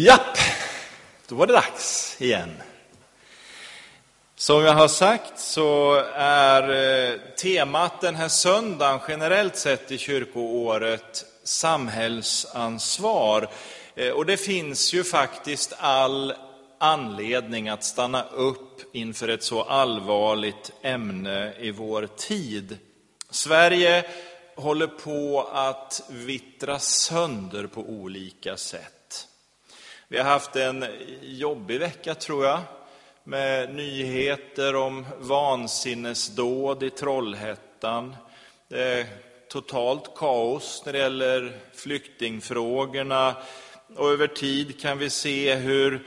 Japp, då var det dags igen. Som jag har sagt så är eh, temat den här söndagen generellt sett i kyrkoåret samhällsansvar. Eh, och det finns ju faktiskt all anledning att stanna upp inför ett så allvarligt ämne i vår tid. Sverige håller på att vittra sönder på olika sätt. Vi har haft en jobbig vecka, tror jag, med nyheter om vansinnesdåd i Trollhättan. Det är totalt kaos när det gäller flyktingfrågorna och över tid kan vi se hur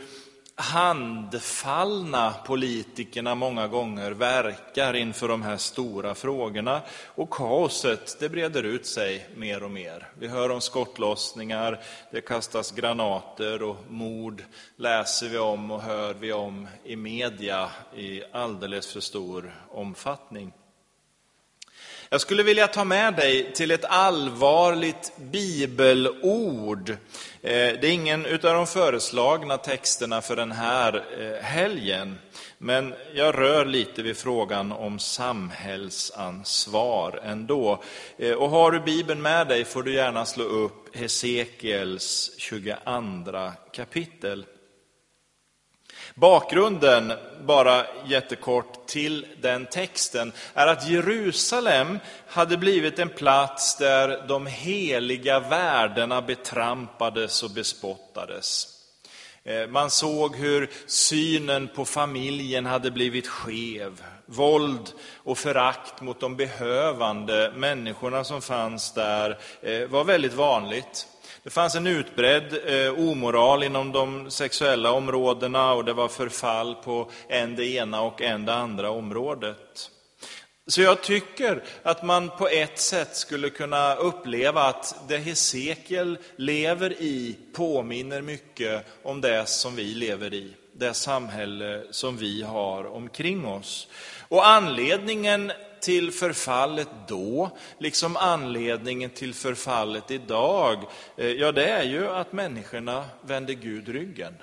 handfallna politikerna många gånger verkar inför de här stora frågorna. Och kaoset, det breder ut sig mer och mer. Vi hör om skottlossningar, det kastas granater och mord läser vi om och hör vi om i media i alldeles för stor omfattning. Jag skulle vilja ta med dig till ett allvarligt bibelord. Eh, det är ingen av de föreslagna texterna för den här eh, helgen, men jag rör lite vid frågan om samhällsansvar ändå. Eh, och har du Bibeln med dig får du gärna slå upp Hesekiels 22 kapitel. Bakgrunden, bara jättekort, till den texten är att Jerusalem hade blivit en plats där de heliga värdena betrampades och bespottades. Eh, man såg hur synen på familjen hade blivit skev. Våld och förakt mot de behövande människorna som fanns där eh, var väldigt vanligt. Det fanns en utbredd eh, omoral inom de sexuella områdena och det var förfall på än det ena och än det andra området. Så jag tycker att man på ett sätt skulle kunna uppleva att det Hesekiel lever i påminner mycket om det som vi lever i, det samhälle som vi har omkring oss. Och anledningen till förfallet då, liksom anledningen till förfallet idag, eh, ja det är ju att människorna vänder Gud ryggen.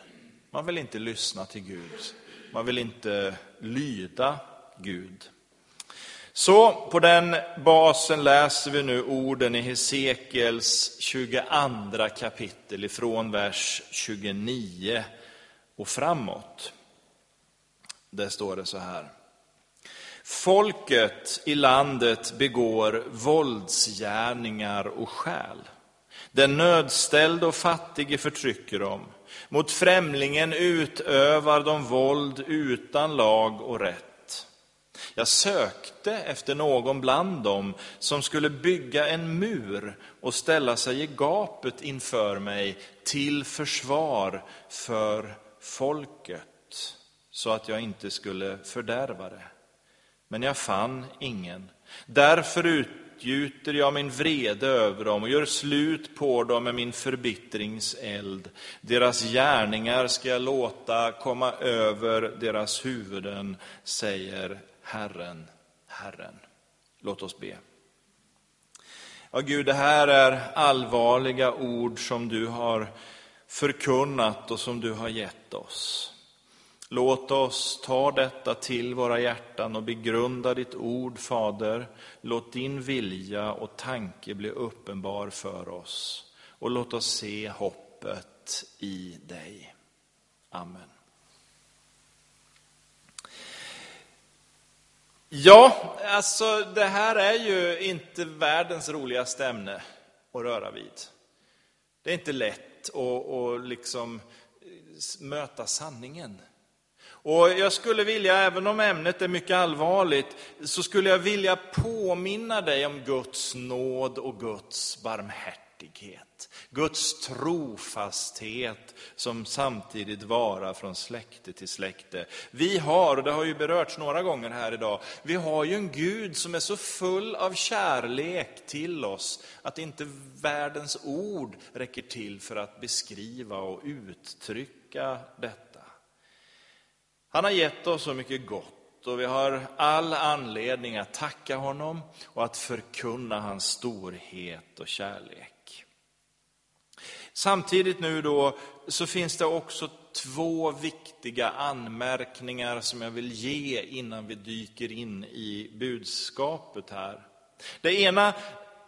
Man vill inte lyssna till Gud, man vill inte lyda Gud. Så på den basen läser vi nu orden i Hesekiels 22 kapitel ifrån vers 29 och framåt. Där står det så här. Folket i landet begår våldsgärningar och skäl. Den nödställde och fattige förtrycker dem. Mot främlingen utövar de våld utan lag och rätt. Jag sökte efter någon bland dem som skulle bygga en mur och ställa sig i gapet inför mig till försvar för folket, så att jag inte skulle fördärva det men jag fann ingen. Därför utgjuter jag min vrede över dem och gör slut på dem med min förbittringseld. Deras gärningar ska jag låta komma över deras huvuden, säger Herren, Herren. Låt oss be. Ja, Gud, det här är allvarliga ord som du har förkunnat och som du har gett oss. Låt oss ta detta till våra hjärtan och begrunda ditt ord, Fader. Låt din vilja och tanke bli uppenbar för oss. Och låt oss se hoppet i dig. Amen. Ja, alltså det här är ju inte världens roligaste ämne att röra vid. Det är inte lätt att, att liksom möta sanningen. Och jag skulle vilja, även om ämnet är mycket allvarligt, så skulle jag vilja påminna dig om Guds nåd och Guds barmhärtighet. Guds trofasthet som samtidigt varar från släkte till släkte. Vi har, och det har ju berörts några gånger här idag, vi har ju en Gud som är så full av kärlek till oss att inte världens ord räcker till för att beskriva och uttrycka detta. Han har gett oss så mycket gott och vi har all anledning att tacka honom och att förkunna hans storhet och kärlek. Samtidigt nu då så finns det också två viktiga anmärkningar som jag vill ge innan vi dyker in i budskapet här. Det ena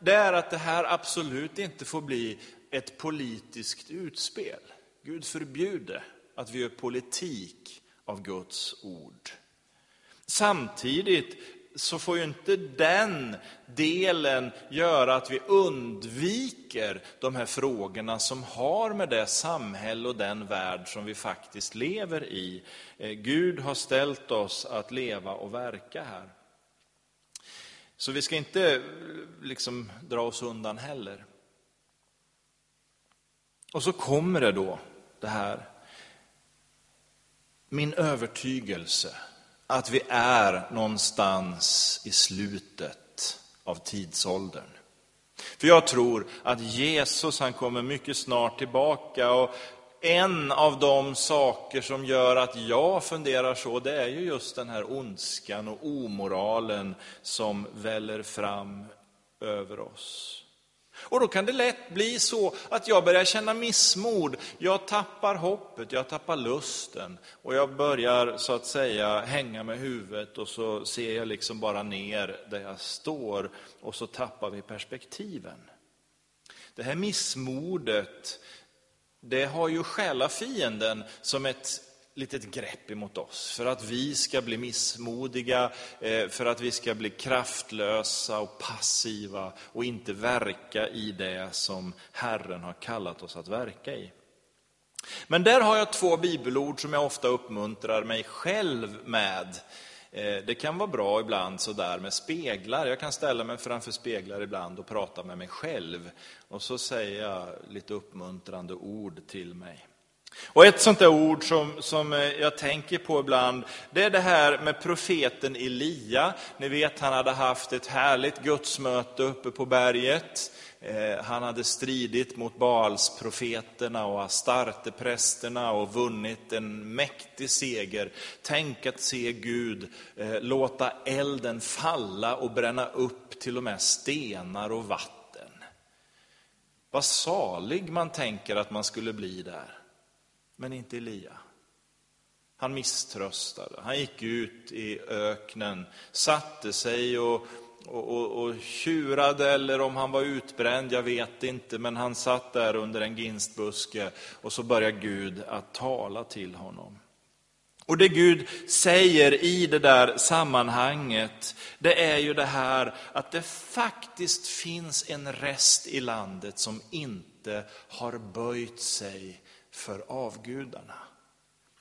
det är att det här absolut inte får bli ett politiskt utspel. Gud förbjude att vi gör politik av Guds ord. Samtidigt så får ju inte den delen göra att vi undviker de här frågorna som har med det samhälle och den värld som vi faktiskt lever i. Eh, Gud har ställt oss att leva och verka här. Så vi ska inte eh, liksom dra oss undan heller. Och så kommer det då, det här. Min övertygelse att vi är någonstans i slutet av tidsåldern. För jag tror att Jesus han kommer mycket snart tillbaka och en av de saker som gör att jag funderar så, det är ju just den här ondskan och omoralen som väller fram över oss. Och då kan det lätt bli så att jag börjar känna missmod. Jag tappar hoppet, jag tappar lusten och jag börjar så att säga hänga med huvudet och så ser jag liksom bara ner där jag står och så tappar vi perspektiven. Det här missmodet, det har ju själafienden som ett litet grepp emot oss, för att vi ska bli missmodiga, eh, för att vi ska bli kraftlösa och passiva och inte verka i det som Herren har kallat oss att verka i. Men där har jag två bibelord som jag ofta uppmuntrar mig själv med. Eh, det kan vara bra ibland sådär med speglar. Jag kan ställa mig framför speglar ibland och prata med mig själv. Och så säger jag lite uppmuntrande ord till mig. Och ett sånt där ord som, som eh, jag tänker på ibland, det är det här med profeten Elia. Ni vet, han hade haft ett härligt gudsmöte uppe på berget. Eh, han hade stridit mot Baalsprofeterna och Astarteprästerna och vunnit en mäktig seger. Tänk att se Gud eh, låta elden falla och bränna upp till och med stenar och vatten. Vad salig man tänker att man skulle bli där men inte Elia. Han misströstade, han gick ut i öknen, satte sig och, och, och, och tjurade, eller om han var utbränd, jag vet inte, men han satt där under en ginstbuske och så började Gud att tala till honom. Och det Gud säger i det där sammanhanget, det är ju det här att det faktiskt finns en rest i landet som inte har böjt sig för avgudarna.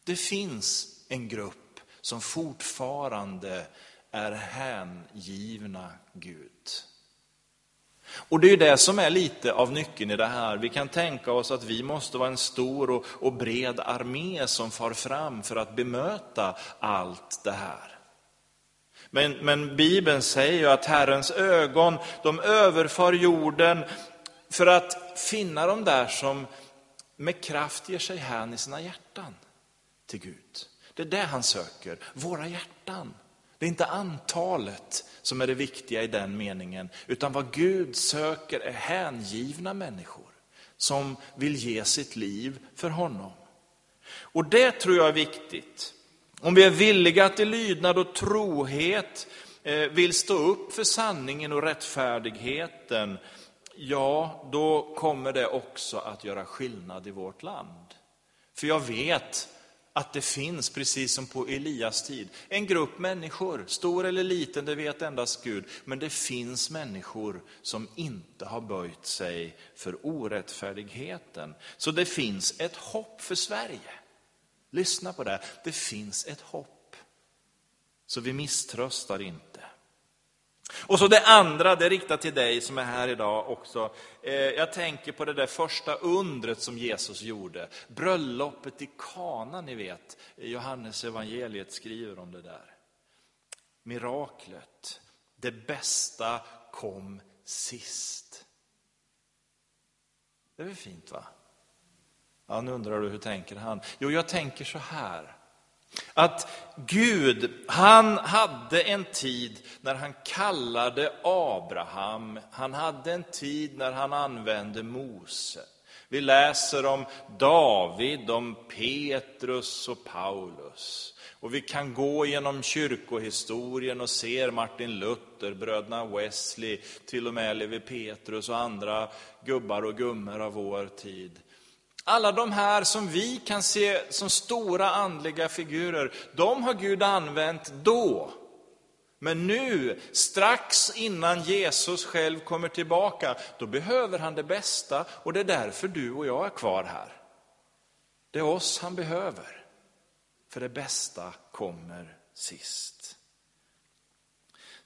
Det finns en grupp som fortfarande är hängivna Gud. Och det är ju det som är lite av nyckeln i det här. Vi kan tänka oss att vi måste vara en stor och, och bred armé som far fram för att bemöta allt det här. Men, men Bibeln säger ju att Herrens ögon, de överfar jorden för att finna de där som med kraft ger sig hän i sina hjärtan till Gud. Det är det han söker, våra hjärtan. Det är inte antalet som är det viktiga i den meningen, utan vad Gud söker är hängivna människor som vill ge sitt liv för honom. Och det tror jag är viktigt. Om vi är villiga att i lydnad och trohet eh, vill stå upp för sanningen och rättfärdigheten, ja, då kommer det också att göra skillnad i vårt land. För jag vet att det finns, precis som på Elias tid, en grupp människor, stor eller liten, det vet endast Gud, men det finns människor som inte har böjt sig för orättfärdigheten. Så det finns ett hopp för Sverige. Lyssna på det, det finns ett hopp. Så vi misströstar inte. Och så det andra, det är riktat till dig som är här idag också. Eh, jag tänker på det där första undret som Jesus gjorde. Bröllopet i Kana, ni vet. Johannes evangeliet skriver om det där. Miraklet. Det bästa kom sist. Det är väl fint va? Ja, nu undrar du hur tänker han? Jo, jag tänker så här. Att Gud, han hade en tid när han kallade Abraham, han hade en tid när han använde Mose. Vi läser om David, om Petrus och Paulus. Och vi kan gå genom kyrkohistorien och se Martin Luther, bröderna Wesley, till och med Levi Petrus och andra gubbar och gummor av vår tid. Alla de här som vi kan se som stora andliga figurer, de har Gud använt då. Men nu, strax innan Jesus själv kommer tillbaka, då behöver han det bästa och det är därför du och jag är kvar här. Det är oss han behöver, för det bästa kommer sist.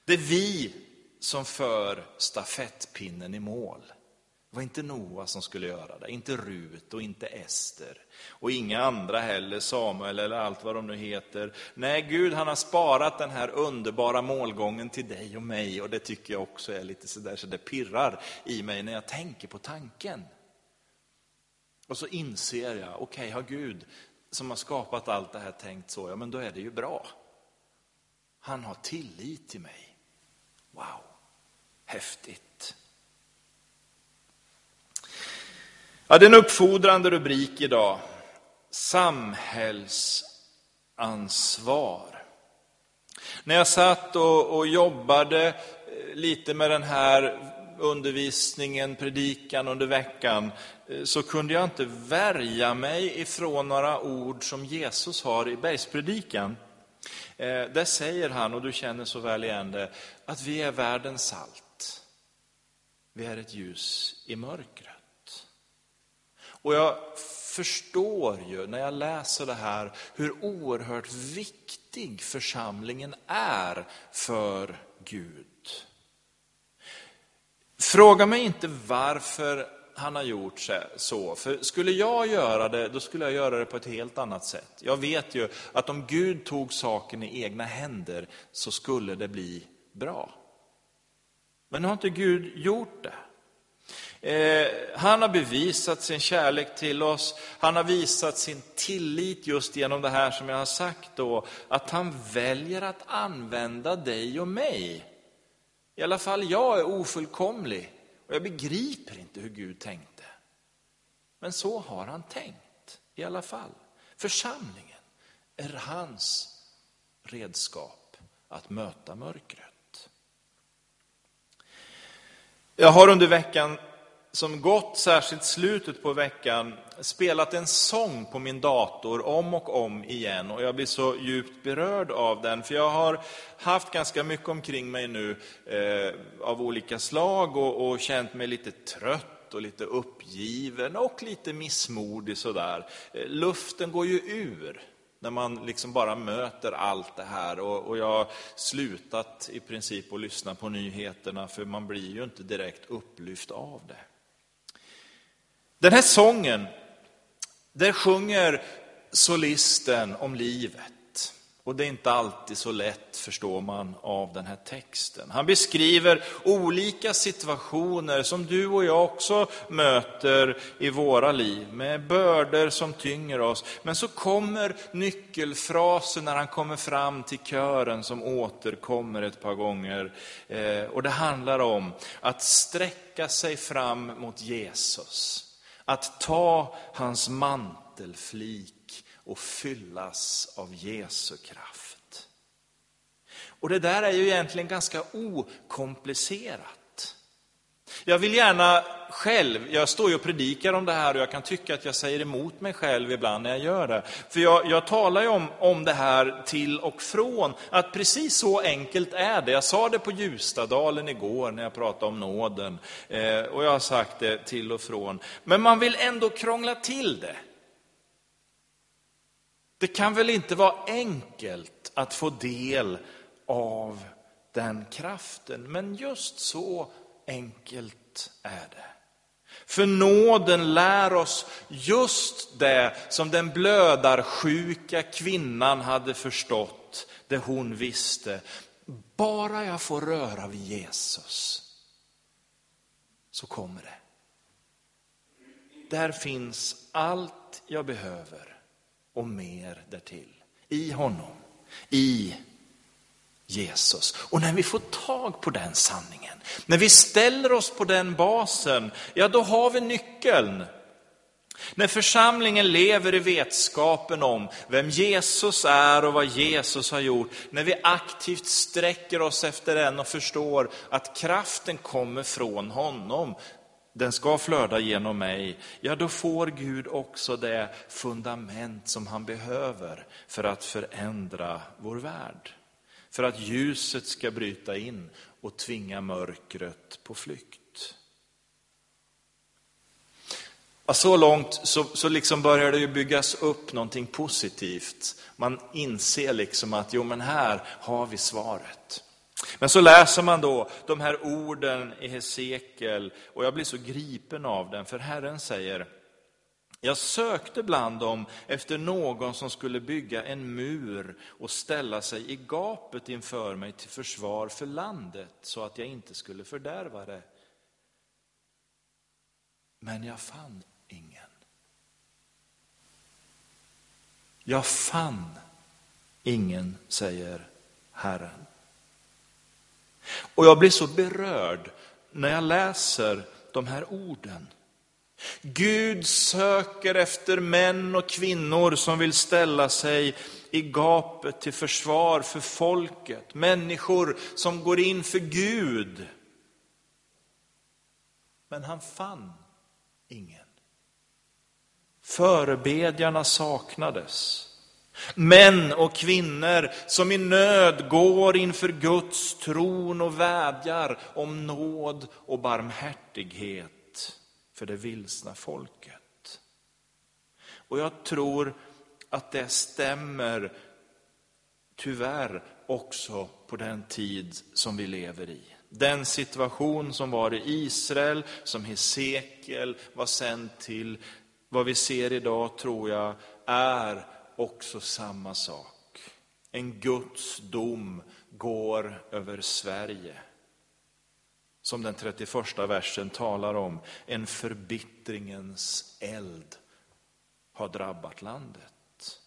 Det är vi som för stafettpinnen i mål. Det var inte Noa som skulle göra det, inte Rut och inte Ester. Och inga andra heller, Samuel eller allt vad de nu heter. Nej, Gud han har sparat den här underbara målgången till dig och mig. Och det tycker jag också är lite sådär så det pirrar i mig när jag tänker på tanken. Och så inser jag, okej, okay, har Gud som har skapat allt det här tänkt så, ja men då är det ju bra. Han har tillit till mig. Wow, häftigt. Ja, det är en uppfordrande rubrik idag. Samhällsansvar. När jag satt och, och jobbade eh, lite med den här undervisningen, predikan under veckan, eh, så kunde jag inte värja mig ifrån några ord som Jesus har i bergspredikan. Eh, där säger han, och du känner så väl igen det, att vi är världens salt. Vi är ett ljus i mörkret. Och jag förstår ju när jag läser det här hur oerhört viktig församlingen är för Gud. Fråga mig inte varför han har gjort så. För skulle jag göra det, då skulle jag göra det på ett helt annat sätt. Jag vet ju att om Gud tog saken i egna händer så skulle det bli bra. Men nu har inte Gud gjort det. Eh, han har bevisat sin kärlek till oss. Han har visat sin tillit just genom det här som jag har sagt då, att han väljer att använda dig och mig. I alla fall jag är ofullkomlig och jag begriper inte hur Gud tänkte. Men så har han tänkt i alla fall. Församlingen är hans redskap att möta mörkret. Jag har under veckan som gått, särskilt slutet på veckan, spelat en sång på min dator om och om igen. Och jag blir så djupt berörd av den, för jag har haft ganska mycket omkring mig nu eh, av olika slag och, och känt mig lite trött och lite uppgiven och lite missmodig sådär. Eh, luften går ju ur när man liksom bara möter allt det här. Och, och, jag har slutat i princip att lyssna på nyheterna, för man blir ju inte direkt upplyft av det. Den här sången, där sjunger solisten om livet. Och det är inte alltid så lätt, förstår man, av den här texten. Han beskriver olika situationer som du och jag också möter i våra liv, med bördor som tynger oss. Men så kommer nyckelfrasen när han kommer fram till kören som återkommer ett par gånger. Eh, och det handlar om att sträcka sig fram mot Jesus. Att ta hans mantelflik och fyllas av Jesu kraft. Och det där är ju egentligen ganska okomplicerat. Jag vill gärna själv, jag står ju och predikar om det här och jag kan tycka att jag säger emot mig själv ibland när jag gör det. För jag, jag talar ju om, om det här till och från, att precis så enkelt är det. Jag sa det på Ljustadalen igår när jag pratade om nåden. Eh, och jag har sagt det till och från. Men man vill ändå krångla till det. Det kan väl inte vara enkelt att få del av den kraften, men just så enkelt är det. För nåden lär oss just det som den blödarsjuka kvinnan hade förstått, det hon visste. Bara jag får röra vid Jesus, så kommer det. Där finns allt jag behöver och mer därtill. I honom, i Jesus. Och när vi får tag på den sanningen, när vi ställer oss på den basen, ja då har vi nyckeln När församlingen lever i vetskapen om vem Jesus är och vad Jesus har gjort, när vi aktivt sträcker oss efter den och förstår att kraften kommer från honom, den ska flöda genom mig, ja då får Gud också det fundament som han behöver för att förändra vår värld. För att ljuset ska bryta in och tvinga mörkret på flykt. Så långt så, så liksom börjar det ju byggas upp någonting positivt. Man inser liksom att jo men här har vi svaret. Men så läser man då de här orden i Hesekiel och jag blir så gripen av den, för Herren säger, jag sökte bland dem efter någon som skulle bygga en mur och ställa sig i gapet inför mig till försvar för landet, så att jag inte skulle fördärva det. Men jag fann ingen. Jag fann ingen, säger Herren. Och jag blir så berörd när jag läser de här orden. Gud söker efter män och kvinnor som vill ställa sig i gapet till försvar för folket. Människor som går in för Gud. Men han fann ingen. Förebedjarna saknades. Män och kvinnor som i nöd går inför Guds tron och vädjar om nåd och barmhärtighet för det vilsna folket. Och jag tror att det stämmer, tyvärr, också på den tid som vi lever i. Den situation som var i Israel, som Hesekiel var sänd till, vad vi ser idag tror jag är också samma sak. En Guds dom går över Sverige. Som den 31 versen talar om, en förbittringens eld har drabbat landet.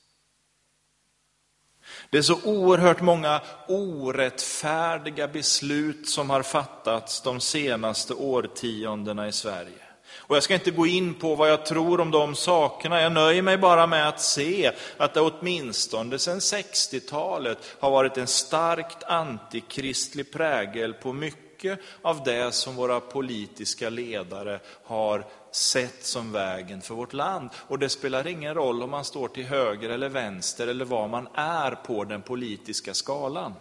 Det är så oerhört många orättfärdiga beslut som har fattats de senaste årtiondena i Sverige. Och jag ska inte gå in på vad jag tror om de sakerna, jag nöjer mig bara med att se att det åtminstone sedan 60-talet har varit en starkt antikristlig prägel på mycket av det som våra politiska ledare har sett som vägen för vårt land. Och det spelar ingen roll om man står till höger eller vänster eller var man är på den politiska skalan.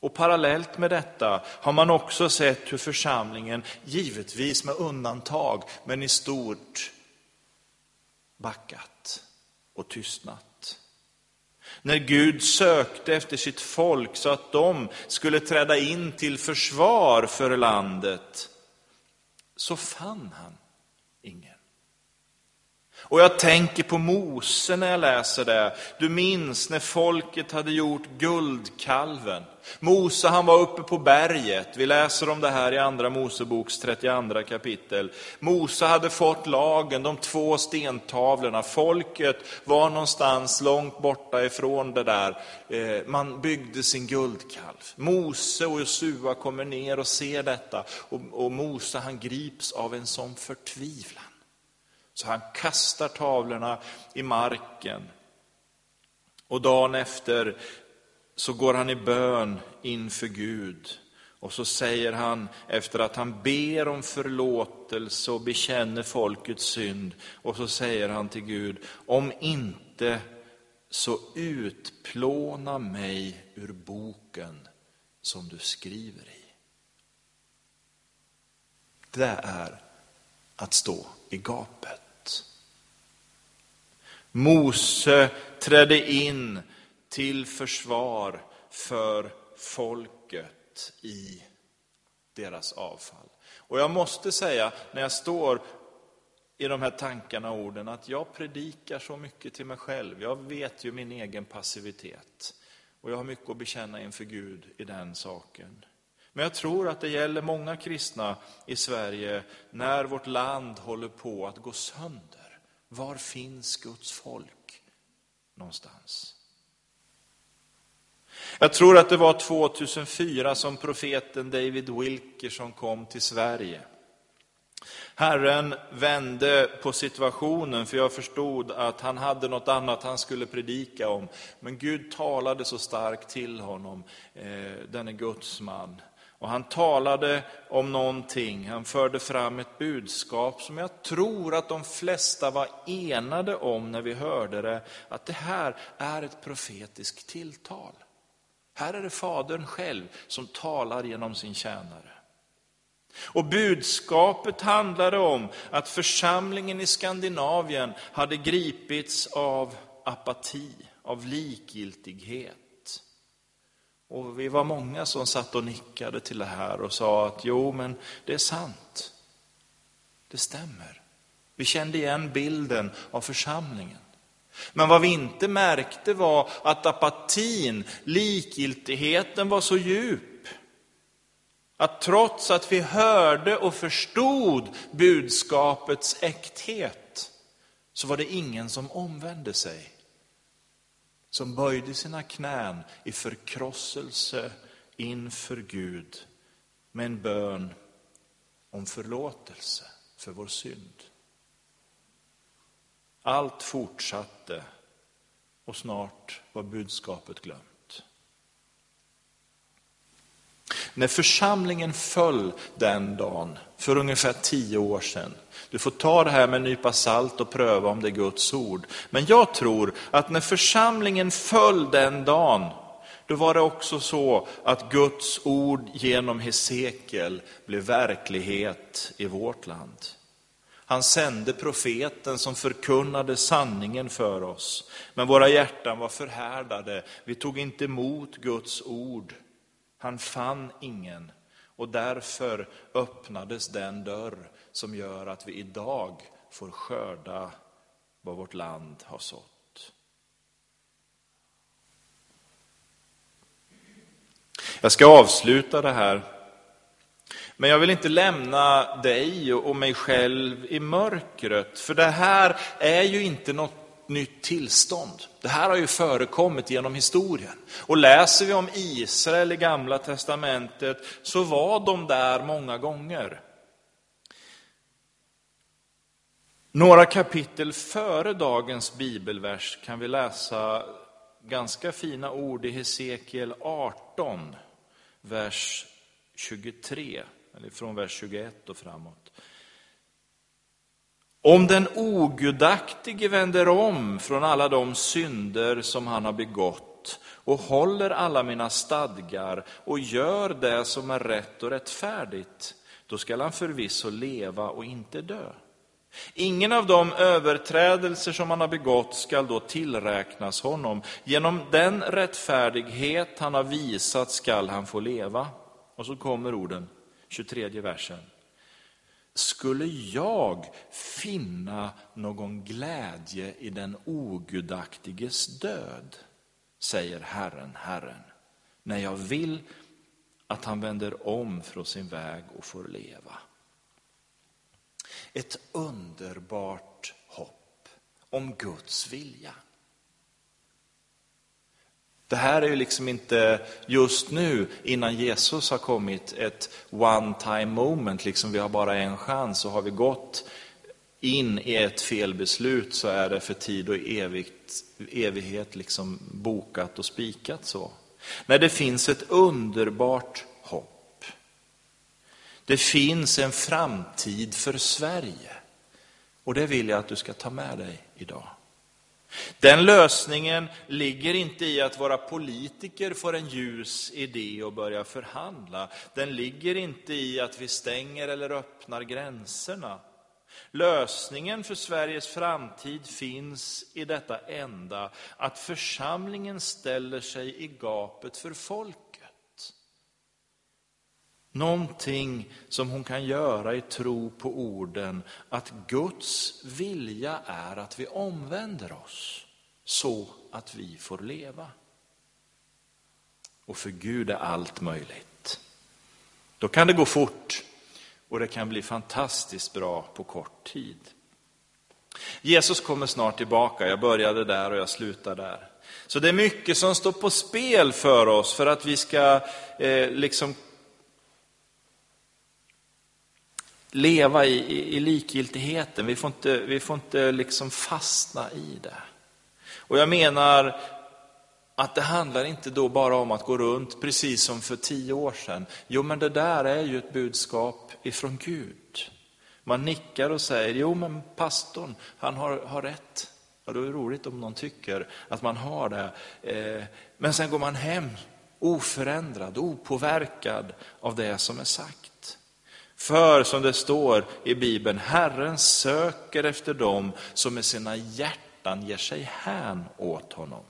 Och parallellt med detta har man också sett hur församlingen, givetvis med undantag, men i stort backat och tystnat. När Gud sökte efter sitt folk så att de skulle träda in till försvar för landet, så fann han. Och jag tänker på Mose när jag läser det. Du minns när folket hade gjort guldkalven. Mose han var uppe på berget, vi läser om det här i andra Moseboks 32 kapitel. Mose hade fått lagen, de två stentavlorna, folket var någonstans långt borta ifrån det där. Eh, man byggde sin guldkalv. Mose och Josua kommer ner och ser detta och Mose han grips av en sån förtvivlan. Så han kastar tavlorna i marken. Och dagen efter så går han i bön inför Gud. Och så säger han, efter att han ber om förlåtelse och bekänner folkets synd, och så säger han till Gud, om inte så utplåna mig ur boken som du skriver i. Det är att stå i gapet. Mose trädde in till försvar för folket i deras avfall. Och jag måste säga, när jag står i de här tankarna och orden, att jag predikar så mycket till mig själv. Jag vet ju min egen passivitet. Och jag har mycket att bekänna inför Gud i den saken. Men jag tror att det gäller många kristna i Sverige när vårt land håller på att gå sönder. Var finns Guds folk någonstans? Jag tror att det var 2004 som profeten David Wilkerson kom till Sverige. Herren vände på situationen, för jag förstod att han hade något annat han skulle predika om. Men Gud talade så starkt till honom, eh, denne Guds man. Och han talade om någonting, han förde fram ett budskap som jag tror att de flesta var enade om när vi hörde det, att det här är ett profetiskt tilltal. Här är det Fadern själv som talar genom sin tjänare. Och budskapet handlade om att församlingen i Skandinavien hade gripits av apati, av likgiltighet. Och vi var många som satt och nickade till det här och sa att jo, men det är sant. Det stämmer. Vi kände igen bilden av församlingen. Men vad vi inte märkte var att apatin, likgiltigheten var så djup. Att trots att vi hörde och förstod budskapets äkthet, så var det ingen som omvände sig som böjde sina knän i förkrosselse inför Gud med en bön om förlåtelse för vår synd. Allt fortsatte och snart var budskapet glömt. När församlingen föll den dagen, för ungefär tio år sedan, du får ta det här med en nypa salt och pröva om det är Guds ord. Men jag tror att när församlingen föll den dagen, då var det också så att Guds ord genom Hesekiel blev verklighet i vårt land. Han sände profeten som förkunnade sanningen för oss. Men våra hjärtan var förhärdade, vi tog inte emot Guds ord. Han fann ingen och därför öppnades den dörr som gör att vi idag får skörda vad vårt land har sått. Jag ska avsluta det här, men jag vill inte lämna dig och mig själv i mörkret, för det här är ju inte något nytt tillstånd. Det här har ju förekommit genom historien. Och läser vi om Israel i Gamla Testamentet så var de där många gånger. Några kapitel före dagens bibelvers kan vi läsa ganska fina ord i Hesekiel 18, vers 23, eller från vers 21 och framåt. Om den ogudaktige vänder om från alla de synder som han har begått och håller alla mina stadgar och gör det som är rätt och rättfärdigt, då skall han förvisso leva och inte dö. Ingen av de överträdelser som han har begått skall då tillräknas honom. Genom den rättfärdighet han har visat skall han få leva. Och så kommer orden, 23 versen. Skulle jag finna någon glädje i den ogudaktiges död, säger Herren, Herren, när jag vill att han vänder om från sin väg och får leva. Ett underbart hopp om Guds vilja. Det här är ju liksom inte just nu, innan Jesus har kommit, ett one time moment, liksom vi har bara en chans och har vi gått in i ett felbeslut så är det för tid och evigt, evighet liksom bokat och spikat så. Nej, det finns ett underbart hopp. Det finns en framtid för Sverige. Och det vill jag att du ska ta med dig idag. Den lösningen ligger inte i att våra politiker får en ljus idé och börjar förhandla. Den ligger inte i att vi stänger eller öppnar gränserna. Lösningen för Sveriges framtid finns i detta enda, att församlingen ställer sig i gapet för folket. Någonting som hon kan göra i tro på orden att Guds vilja är att vi omvänder oss så att vi får leva. Och för Gud är allt möjligt. Då kan det gå fort och det kan bli fantastiskt bra på kort tid. Jesus kommer snart tillbaka, jag började där och jag slutar där. Så det är mycket som står på spel för oss för att vi ska eh, liksom leva i, i, i likgiltigheten, vi får inte, vi får inte liksom fastna i det. Och jag menar att det handlar inte då bara om att gå runt precis som för tio år sedan. Jo, men det där är ju ett budskap ifrån Gud. Man nickar och säger, jo men pastorn, han har, har rätt. Ja, då är det roligt om någon tycker att man har det. Eh, men sen går man hem oförändrad, opåverkad av det som är sagt. För som det står i Bibeln, Herren söker efter dem som med sina hjärtan ger sig hän åt honom.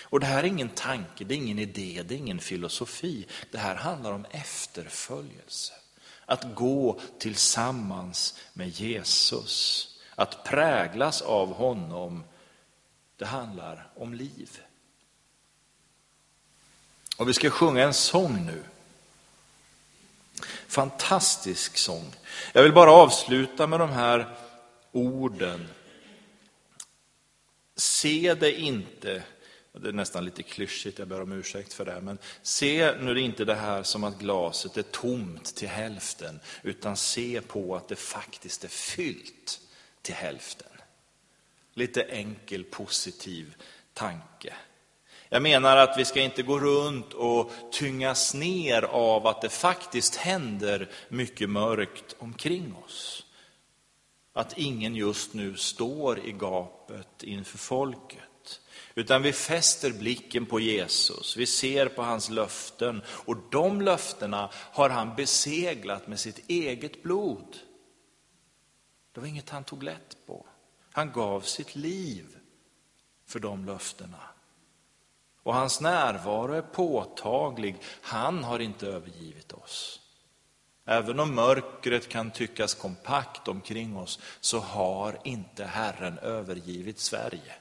Och det här är ingen tanke, det är ingen idé, det är ingen filosofi. Det här handlar om efterföljelse. Att gå tillsammans med Jesus. Att präglas av honom, det handlar om liv. Och vi ska sjunga en sång nu. Fantastisk sång. Jag vill bara avsluta med de här orden. Se det inte, det är nästan lite klyschigt, jag ber om ursäkt för det, men se nu inte det här som att glaset är tomt till hälften, utan se på att det faktiskt är fyllt till hälften. Lite enkel positiv tanke. Jag menar att vi ska inte gå runt och tyngas ner av att det faktiskt händer mycket mörkt omkring oss. Att ingen just nu står i gapet inför folket. Utan vi fäster blicken på Jesus, vi ser på hans löften och de löftena har han beseglat med sitt eget blod. Det var inget han tog lätt på. Han gav sitt liv för de löftena. Och hans närvaro är påtaglig. Han har inte övergivit oss. Även om mörkret kan tyckas kompakt omkring oss så har inte Herren övergivit Sverige.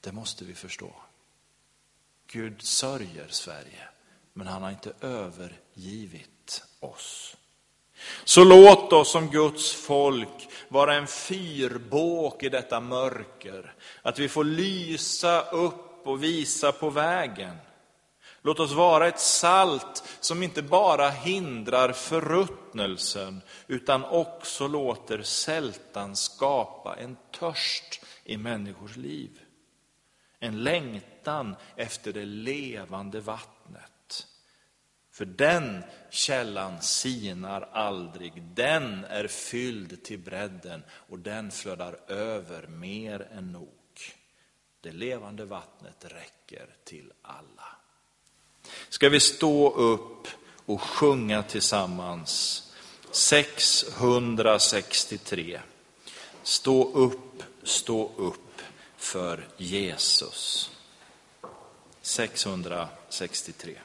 Det måste vi förstå. Gud sörjer Sverige, men han har inte övergivit oss. Så låt oss som Guds folk vara en fyrbåk i detta mörker. Att vi får lysa upp och visa på vägen. Låt oss vara ett salt som inte bara hindrar förruttnelsen utan också låter sältan skapa en törst i människors liv. En längtan efter det levande vattnet. För den källan sinar aldrig, den är fylld till bredden och den flödar över mer än nog. Det levande vattnet räcker till alla. Ska vi stå upp och sjunga tillsammans 663. Stå upp, stå upp för Jesus. 663.